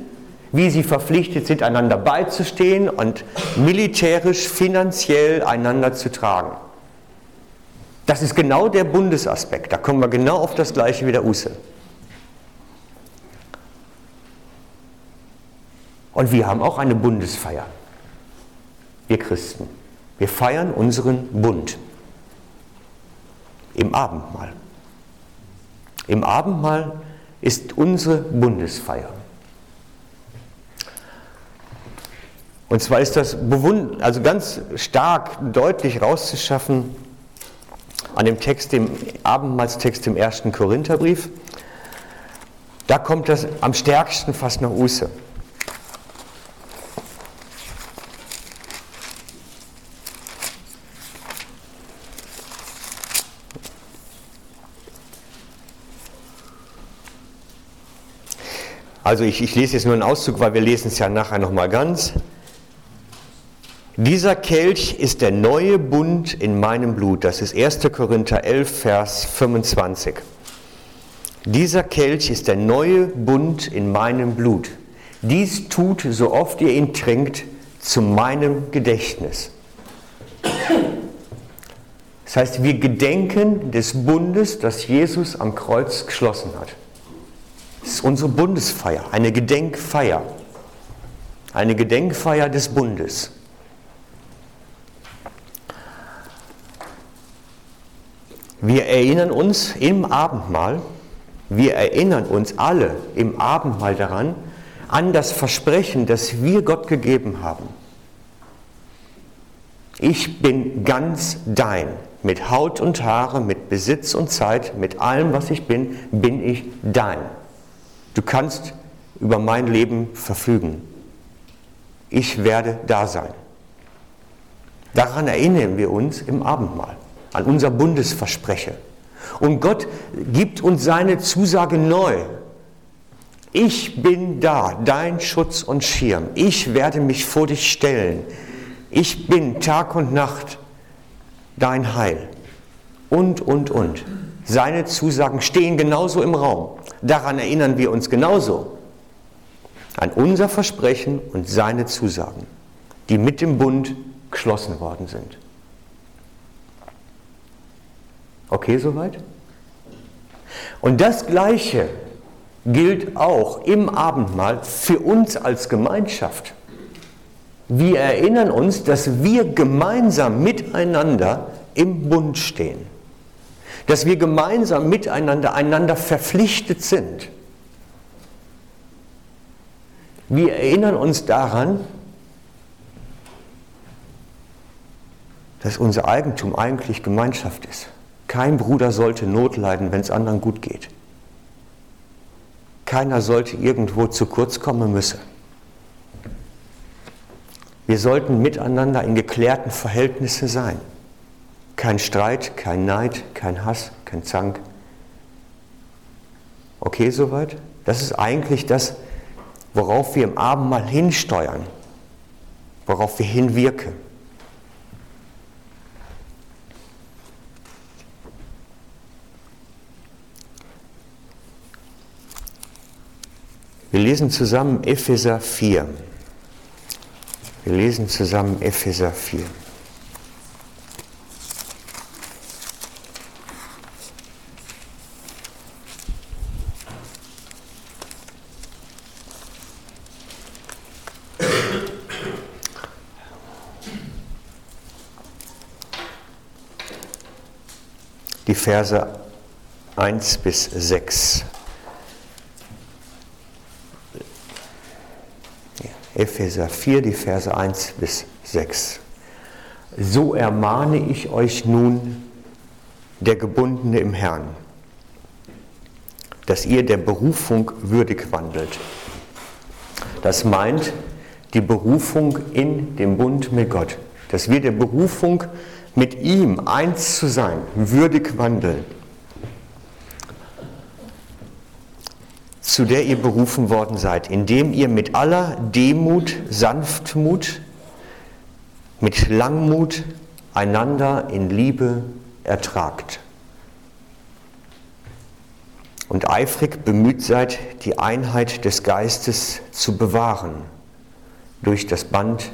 wie sie verpflichtet sind, einander beizustehen und militärisch, finanziell einander zu tragen. Das ist genau der Bundesaspekt. Da kommen wir genau auf das Gleiche wie der Use. Und wir haben auch eine Bundesfeier. Wir Christen. Wir feiern unseren Bund im Abendmahl. Im Abendmahl ist unsere Bundesfeier. Und zwar ist das also ganz stark deutlich rauszuschaffen an dem Text, dem Abendmahlstext im ersten Korintherbrief. Da kommt das am stärksten fast nach Usse. Also ich, ich, lese jetzt nur einen Auszug, weil wir lesen es ja nachher nochmal ganz. Dieser Kelch ist der neue Bund in meinem Blut. Das ist 1. Korinther 11, Vers 25. Dieser Kelch ist der neue Bund in meinem Blut. Dies tut, so oft ihr ihn trinkt, zu meinem Gedächtnis. Das heißt, wir gedenken des Bundes, das Jesus am Kreuz geschlossen hat. Das ist unsere Bundesfeier, eine Gedenkfeier. Eine Gedenkfeier des Bundes. Wir erinnern uns im Abendmahl, wir erinnern uns alle im Abendmahl daran, an das Versprechen, das wir Gott gegeben haben. Ich bin ganz dein. Mit Haut und Haare, mit Besitz und Zeit, mit allem, was ich bin, bin ich dein. Du kannst über mein Leben verfügen. Ich werde da sein. Daran erinnern wir uns im Abendmahl an unser Bundesversprechen. Und Gott gibt uns seine Zusage neu. Ich bin da, dein Schutz und Schirm. Ich werde mich vor dich stellen. Ich bin Tag und Nacht dein Heil. Und, und, und. Seine Zusagen stehen genauso im Raum. Daran erinnern wir uns genauso. An unser Versprechen und seine Zusagen, die mit dem Bund geschlossen worden sind. Okay, soweit? Und das Gleiche gilt auch im Abendmahl für uns als Gemeinschaft. Wir erinnern uns, dass wir gemeinsam miteinander im Bund stehen. Dass wir gemeinsam miteinander einander verpflichtet sind. Wir erinnern uns daran, dass unser Eigentum eigentlich Gemeinschaft ist. Kein Bruder sollte Not leiden, wenn es anderen gut geht. Keiner sollte irgendwo zu kurz kommen müssen. Wir sollten miteinander in geklärten Verhältnissen sein. Kein Streit, kein Neid, kein Hass, kein Zank. Okay, soweit? Das ist eigentlich das, worauf wir im Abendmahl hinsteuern, worauf wir hinwirken. Wir lesen zusammen Epheser 4. Wir lesen zusammen Epheser 4. Die Verse 1 bis 6. Epheser 4, die Verse 1 bis 6. So ermahne ich euch nun, der Gebundene im Herrn, dass ihr der Berufung würdig wandelt. Das meint die Berufung in dem Bund mit Gott, dass wir der Berufung mit ihm eins zu sein, würdig wandeln. Zu der ihr berufen worden seid, indem ihr mit aller Demut, Sanftmut, mit Langmut einander in Liebe ertragt. Und eifrig bemüht seid, die Einheit des Geistes zu bewahren durch das Band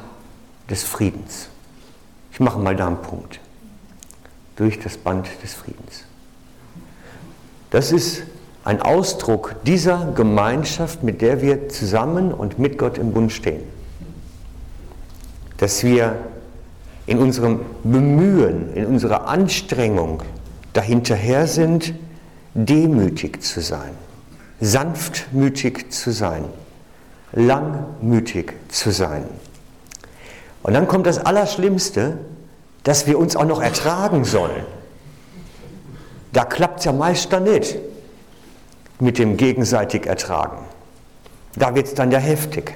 des Friedens. Ich mache mal da einen Punkt. Durch das Band des Friedens. Das ist ein Ausdruck dieser Gemeinschaft, mit der wir zusammen und mit Gott im Bund stehen. Dass wir in unserem Bemühen, in unserer Anstrengung dahinterher sind, demütig zu sein, sanftmütig zu sein, langmütig zu sein. Und dann kommt das Allerschlimmste, dass wir uns auch noch ertragen sollen. Da klappt es ja meist dann nicht mit dem gegenseitig Ertragen. Da wird es dann ja heftig.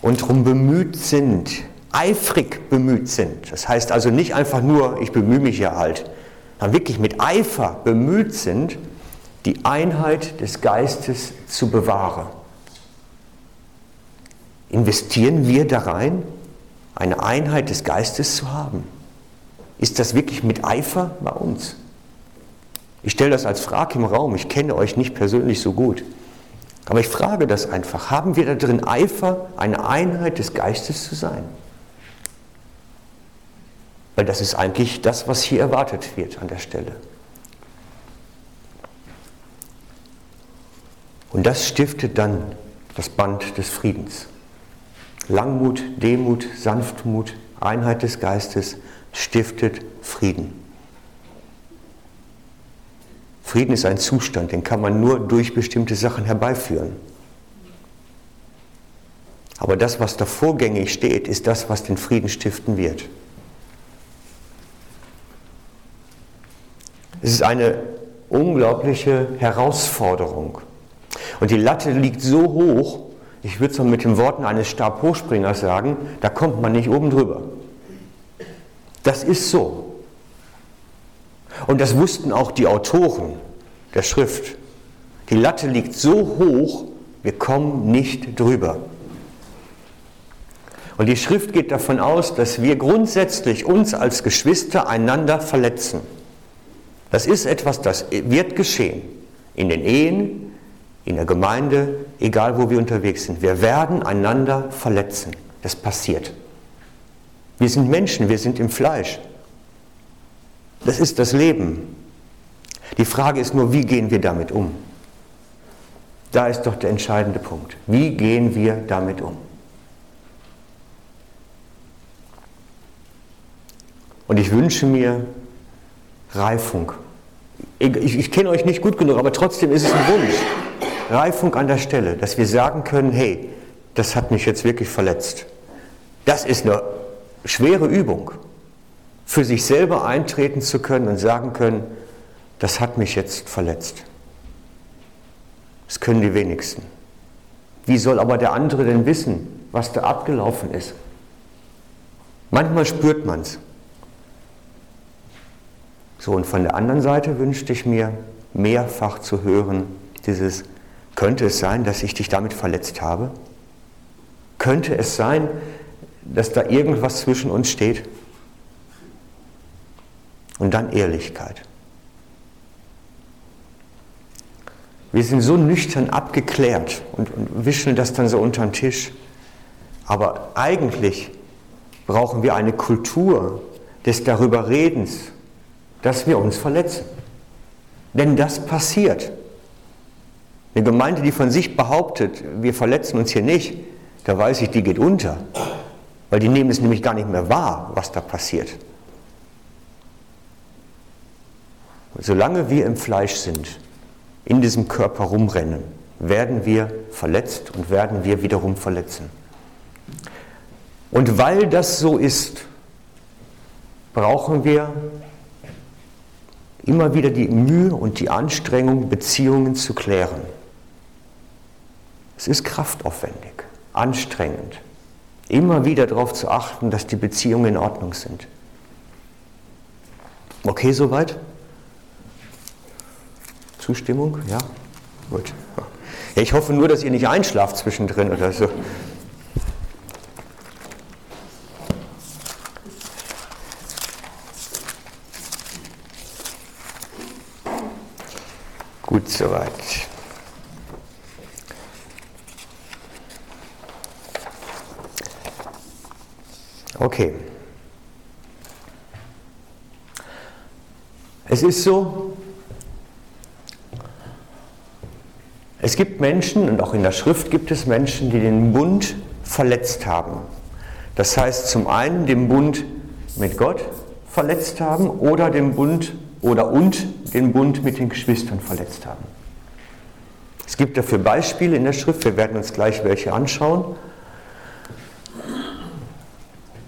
Und darum bemüht sind, eifrig bemüht sind. Das heißt also nicht einfach nur, ich bemühe mich ja halt, sondern wirklich mit Eifer bemüht sind, die Einheit des Geistes zu bewahren. Investieren wir da rein, eine Einheit des Geistes zu haben? Ist das wirklich mit Eifer bei uns? Ich stelle das als Frage im Raum, ich kenne euch nicht persönlich so gut. Aber ich frage das einfach, haben wir da drin Eifer, eine Einheit des Geistes zu sein? Weil das ist eigentlich das, was hier erwartet wird an der Stelle. Und das stiftet dann das Band des Friedens. Langmut, Demut, Sanftmut, Einheit des Geistes stiftet Frieden. Frieden ist ein Zustand, den kann man nur durch bestimmte Sachen herbeiführen. Aber das, was da vorgängig steht, ist das, was den Frieden stiften wird. Es ist eine unglaubliche Herausforderung. Und die Latte liegt so hoch, ich würde es mal mit den Worten eines Stabhochspringers sagen, da kommt man nicht oben drüber. Das ist so. Und das wussten auch die Autoren der Schrift. Die Latte liegt so hoch, wir kommen nicht drüber. Und die Schrift geht davon aus, dass wir grundsätzlich uns als Geschwister einander verletzen. Das ist etwas, das wird geschehen. In den Ehen, in der Gemeinde, egal wo wir unterwegs sind. Wir werden einander verletzen. Das passiert. Wir sind Menschen, wir sind im Fleisch. Das ist das Leben. Die Frage ist nur, wie gehen wir damit um? Da ist doch der entscheidende Punkt. Wie gehen wir damit um? Und ich wünsche mir Reifung. Ich, ich kenne euch nicht gut genug, aber trotzdem ist es ein Wunsch. Reifung an der Stelle, dass wir sagen können, hey, das hat mich jetzt wirklich verletzt. Das ist eine schwere Übung, für sich selber eintreten zu können und sagen können, das hat mich jetzt verletzt. Das können die wenigsten. Wie soll aber der andere denn wissen, was da abgelaufen ist? Manchmal spürt man es. So, und von der anderen Seite wünschte ich mir, mehrfach zu hören, dieses, könnte es sein, dass ich dich damit verletzt habe? Könnte es sein, dass da irgendwas zwischen uns steht? Und dann Ehrlichkeit. Wir sind so nüchtern abgeklärt und, und wischen das dann so unter den Tisch. Aber eigentlich brauchen wir eine Kultur des Darüberredens, dass wir uns verletzen. Denn das passiert. Eine Gemeinde, die von sich behauptet, wir verletzen uns hier nicht, da weiß ich, die geht unter. Weil die nehmen es nämlich gar nicht mehr wahr, was da passiert. Und solange wir im Fleisch sind, in diesem Körper rumrennen, werden wir verletzt und werden wir wiederum verletzen. Und weil das so ist, brauchen wir immer wieder die Mühe und die Anstrengung, Beziehungen zu klären. Es ist kraftaufwendig, anstrengend, immer wieder darauf zu achten, dass die Beziehungen in Ordnung sind. Okay, soweit? Zustimmung? Ja? Gut. Ja, ich hoffe nur, dass ihr nicht einschlaft zwischendrin oder so. Gut soweit. Okay. Es ist so, es gibt Menschen, und auch in der Schrift gibt es Menschen, die den Bund verletzt haben. Das heißt zum einen den Bund mit Gott verletzt haben oder den Bund oder und den Bund mit den Geschwistern verletzt haben. Es gibt dafür Beispiele in der Schrift, wir werden uns gleich welche anschauen.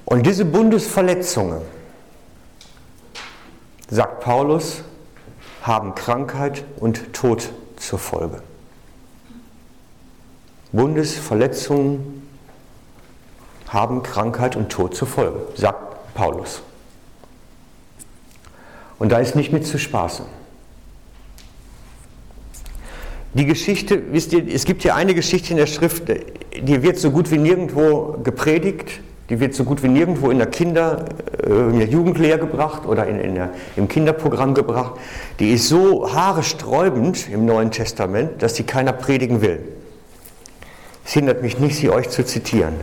Und diese Bundesverletzungen, sagt Paulus, haben Krankheit und Tod zur Folge. Bundesverletzungen haben Krankheit und Tod zur Folge, sagt Paulus. Und da ist nicht mit zu spaßen. Die Geschichte, wisst ihr, es gibt ja eine Geschichte in der Schrift, die wird so gut wie nirgendwo gepredigt, die wird so gut wie nirgendwo in der Kinder, äh, in der Jugendlehre gebracht oder in, in der, im Kinderprogramm gebracht. Die ist so haaresträubend im Neuen Testament, dass sie keiner predigen will. Es hindert mich nicht, sie euch zu zitieren.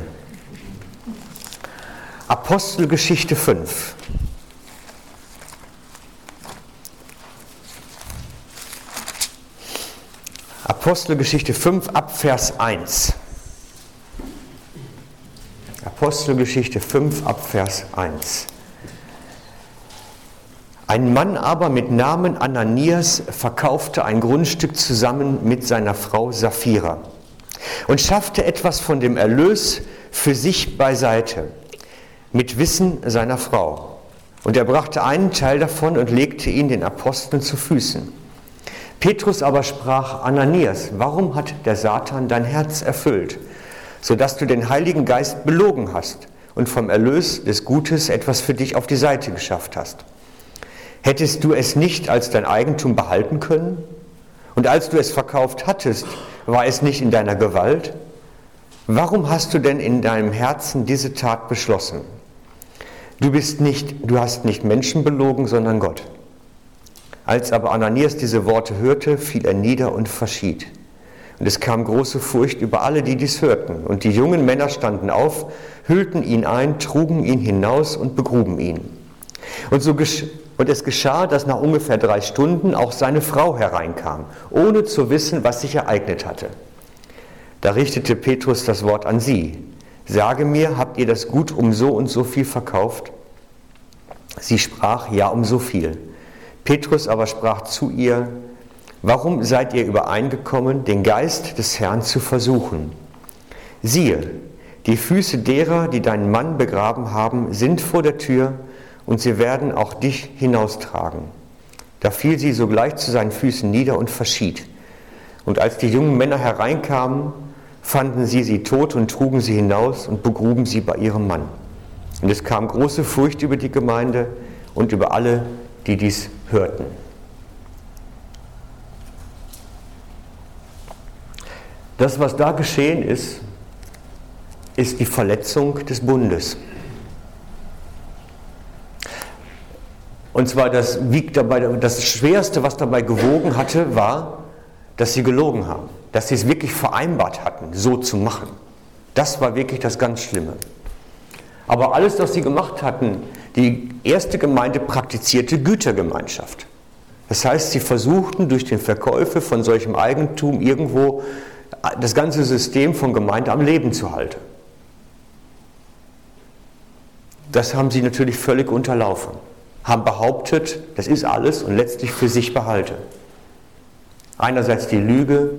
Apostelgeschichte 5. Apostelgeschichte 5 ab Vers 1. Apostelgeschichte 5 ab Vers 1. Ein Mann aber mit Namen Ananias verkaufte ein Grundstück zusammen mit seiner Frau Sapphira und schaffte etwas von dem Erlös für sich beiseite, mit Wissen seiner Frau. Und er brachte einen Teil davon und legte ihn den Aposteln zu Füßen. Petrus aber sprach, Ananias, warum hat der Satan dein Herz erfüllt, sodass du den Heiligen Geist belogen hast und vom Erlös des Gutes etwas für dich auf die Seite geschafft hast? Hättest du es nicht als dein Eigentum behalten können? Und als du es verkauft hattest, war es nicht in deiner Gewalt? Warum hast du denn in deinem Herzen diese Tat beschlossen? Du bist nicht, du hast nicht Menschen belogen, sondern Gott. Als aber Ananias diese Worte hörte, fiel er nieder und verschied. Und es kam große Furcht über alle, die dies hörten. Und die jungen Männer standen auf, hüllten ihn ein, trugen ihn hinaus und begruben ihn. Und, so und es geschah, dass nach ungefähr drei Stunden auch seine Frau hereinkam, ohne zu wissen, was sich ereignet hatte. Da richtete Petrus das Wort an sie. Sage mir, habt ihr das Gut um so und so viel verkauft? Sie sprach, ja, um so viel. Petrus aber sprach zu ihr, warum seid ihr übereingekommen, den Geist des Herrn zu versuchen? Siehe, die Füße derer, die deinen Mann begraben haben, sind vor der Tür und sie werden auch dich hinaustragen. Da fiel sie sogleich zu seinen Füßen nieder und verschied. Und als die jungen Männer hereinkamen, fanden sie sie tot und trugen sie hinaus und begruben sie bei ihrem Mann. Und es kam große Furcht über die Gemeinde und über alle, die dies hörten. Das, was da geschehen ist, ist die Verletzung des Bundes. Und zwar das, dabei, das Schwerste, was dabei gewogen hatte, war, dass sie gelogen haben, dass sie es wirklich vereinbart hatten, so zu machen. Das war wirklich das ganz Schlimme. Aber alles, was sie gemacht hatten, die erste Gemeinde praktizierte Gütergemeinschaft. Das heißt, sie versuchten durch den Verkäufe von solchem Eigentum irgendwo das ganze System von Gemeinde am Leben zu halten. Das haben sie natürlich völlig unterlaufen, haben behauptet, das ist alles und letztlich für sich behalten. Einerseits die Lüge,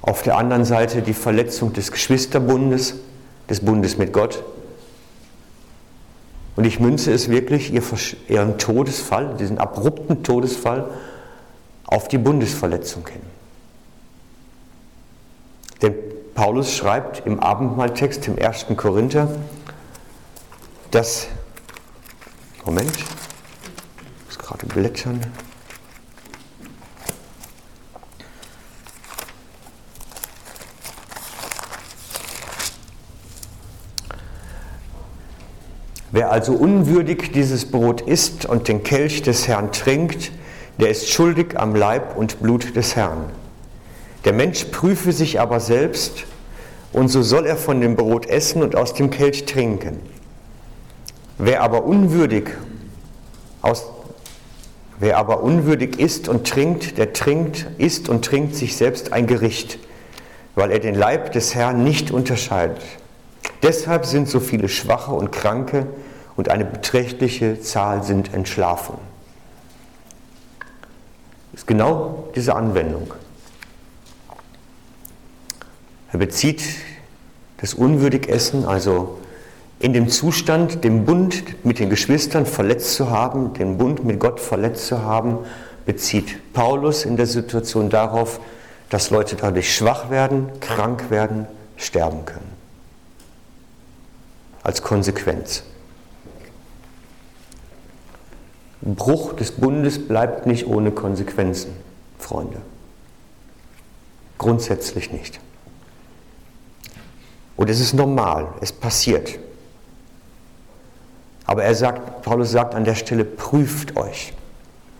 auf der anderen Seite die Verletzung des Geschwisterbundes, des Bundes mit Gott und ich münze es wirklich, ihren Todesfall, diesen abrupten Todesfall, auf die Bundesverletzung hin. Denn Paulus schreibt im Abendmahltext im 1. Korinther, dass, Moment, gerade blättern, Wer also unwürdig dieses Brot isst und den Kelch des Herrn trinkt, der ist schuldig am Leib und Blut des Herrn. Der Mensch prüfe sich aber selbst, und so soll er von dem Brot essen und aus dem Kelch trinken. Wer aber unwürdig aus, Wer aber unwürdig isst und trinkt, der trinkt, isst und trinkt sich selbst ein Gericht, weil er den Leib des Herrn nicht unterscheidet. Deshalb sind so viele Schwache und Kranke und eine beträchtliche Zahl sind entschlafen. Das ist genau diese Anwendung. Er bezieht das unwürdig Essen, also in dem Zustand, den Bund mit den Geschwistern verletzt zu haben, den Bund mit Gott verletzt zu haben, bezieht Paulus in der Situation darauf, dass Leute dadurch schwach werden, krank werden, sterben können. Als Konsequenz. Bruch des Bundes bleibt nicht ohne Konsequenzen, Freunde. Grundsätzlich nicht. Und es ist normal, es passiert. Aber er sagt, Paulus sagt an der Stelle, prüft euch,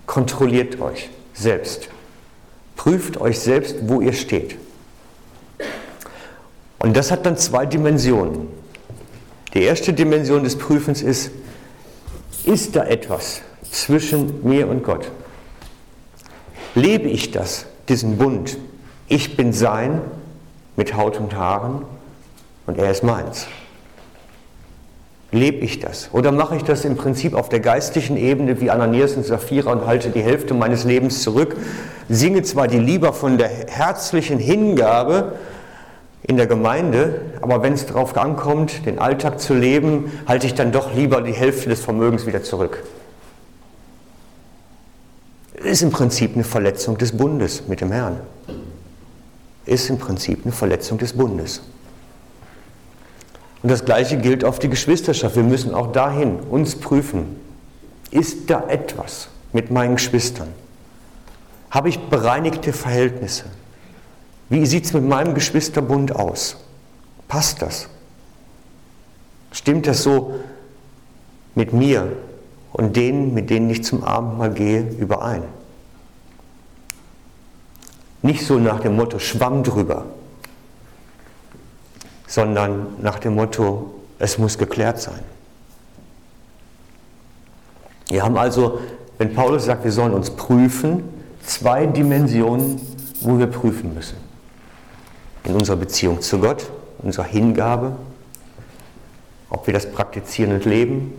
kontrolliert euch selbst. Prüft euch selbst, wo ihr steht. Und das hat dann zwei Dimensionen. Die erste Dimension des Prüfens ist, ist da etwas zwischen mir und Gott? Lebe ich das, diesen Bund? Ich bin sein mit Haut und Haaren und er ist meins. Lebe ich das? Oder mache ich das im Prinzip auf der geistlichen Ebene wie Ananias und Sapphira und halte die Hälfte meines Lebens zurück, singe zwar die Lieder von der herzlichen Hingabe in der Gemeinde, aber wenn es darauf ankommt, den Alltag zu leben, halte ich dann doch lieber die Hälfte des Vermögens wieder zurück. Ist im Prinzip eine Verletzung des Bundes mit dem Herrn. Ist im Prinzip eine Verletzung des Bundes. Und das Gleiche gilt auf die Geschwisterschaft. Wir müssen auch dahin uns prüfen. Ist da etwas mit meinen Geschwistern? Habe ich bereinigte Verhältnisse? Wie sieht es mit meinem Geschwisterbund aus? Passt das? Stimmt das so mit mir und denen, mit denen ich zum Abendmahl gehe, überein? Nicht so nach dem Motto Schwamm drüber, sondern nach dem Motto, es muss geklärt sein. Wir haben also, wenn Paulus sagt, wir sollen uns prüfen, zwei Dimensionen, wo wir prüfen müssen. In unserer Beziehung zu Gott, unserer Hingabe, ob wir das praktizieren und leben,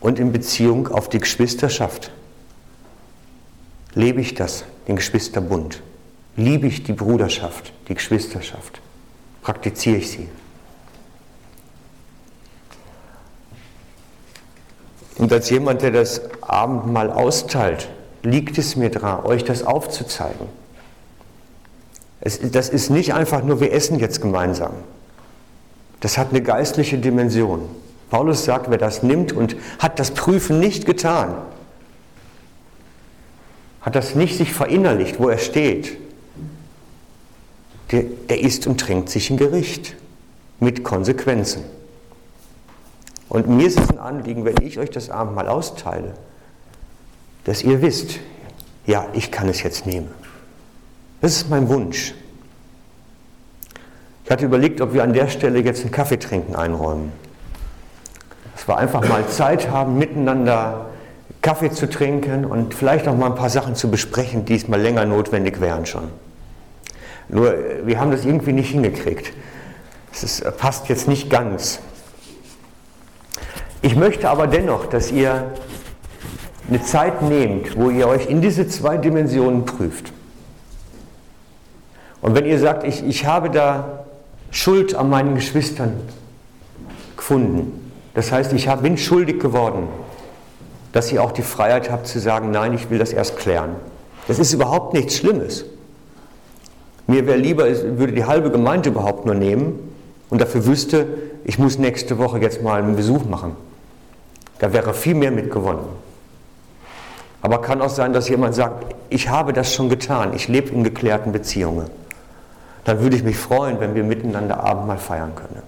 und in Beziehung auf die Geschwisterschaft. Lebe ich das, den Geschwisterbund? Liebe ich die Bruderschaft, die Geschwisterschaft? Praktiziere ich sie. Und als jemand, der das Abendmahl austeilt, liegt es mir dran, euch das aufzuzeigen. Es, das ist nicht einfach nur, wir essen jetzt gemeinsam. Das hat eine geistliche Dimension. Paulus sagt, wer das nimmt und hat das Prüfen nicht getan, hat das nicht sich verinnerlicht, wo er steht, der, der isst und trinkt sich ein Gericht mit Konsequenzen. Und mir ist es ein Anliegen, wenn ich euch das Abendmahl austeile, dass ihr wisst, ja, ich kann es jetzt nehmen. Das ist mein Wunsch. Ich hatte überlegt, ob wir an der Stelle jetzt einen Kaffee trinken einräumen. Dass wir einfach mal Zeit haben, miteinander Kaffee zu trinken und vielleicht auch mal ein paar Sachen zu besprechen, die es mal länger notwendig wären schon. Nur wir haben das irgendwie nicht hingekriegt. Es passt jetzt nicht ganz. Ich möchte aber dennoch, dass ihr eine Zeit nehmt, wo ihr euch in diese zwei Dimensionen prüft. Und wenn ihr sagt, ich, ich habe da Schuld an meinen Geschwistern gefunden, das heißt, ich bin schuldig geworden, dass ihr auch die Freiheit habt zu sagen, nein, ich will das erst klären. Das ist überhaupt nichts Schlimmes. Mir wäre lieber, ich würde die halbe Gemeinde überhaupt nur nehmen und dafür wüsste, ich muss nächste Woche jetzt mal einen Besuch machen. Da wäre viel mehr mitgewonnen. Aber kann auch sein, dass jemand sagt, ich habe das schon getan, ich lebe in geklärten Beziehungen. Dann würde ich mich freuen, wenn wir miteinander Abendmahl feiern können.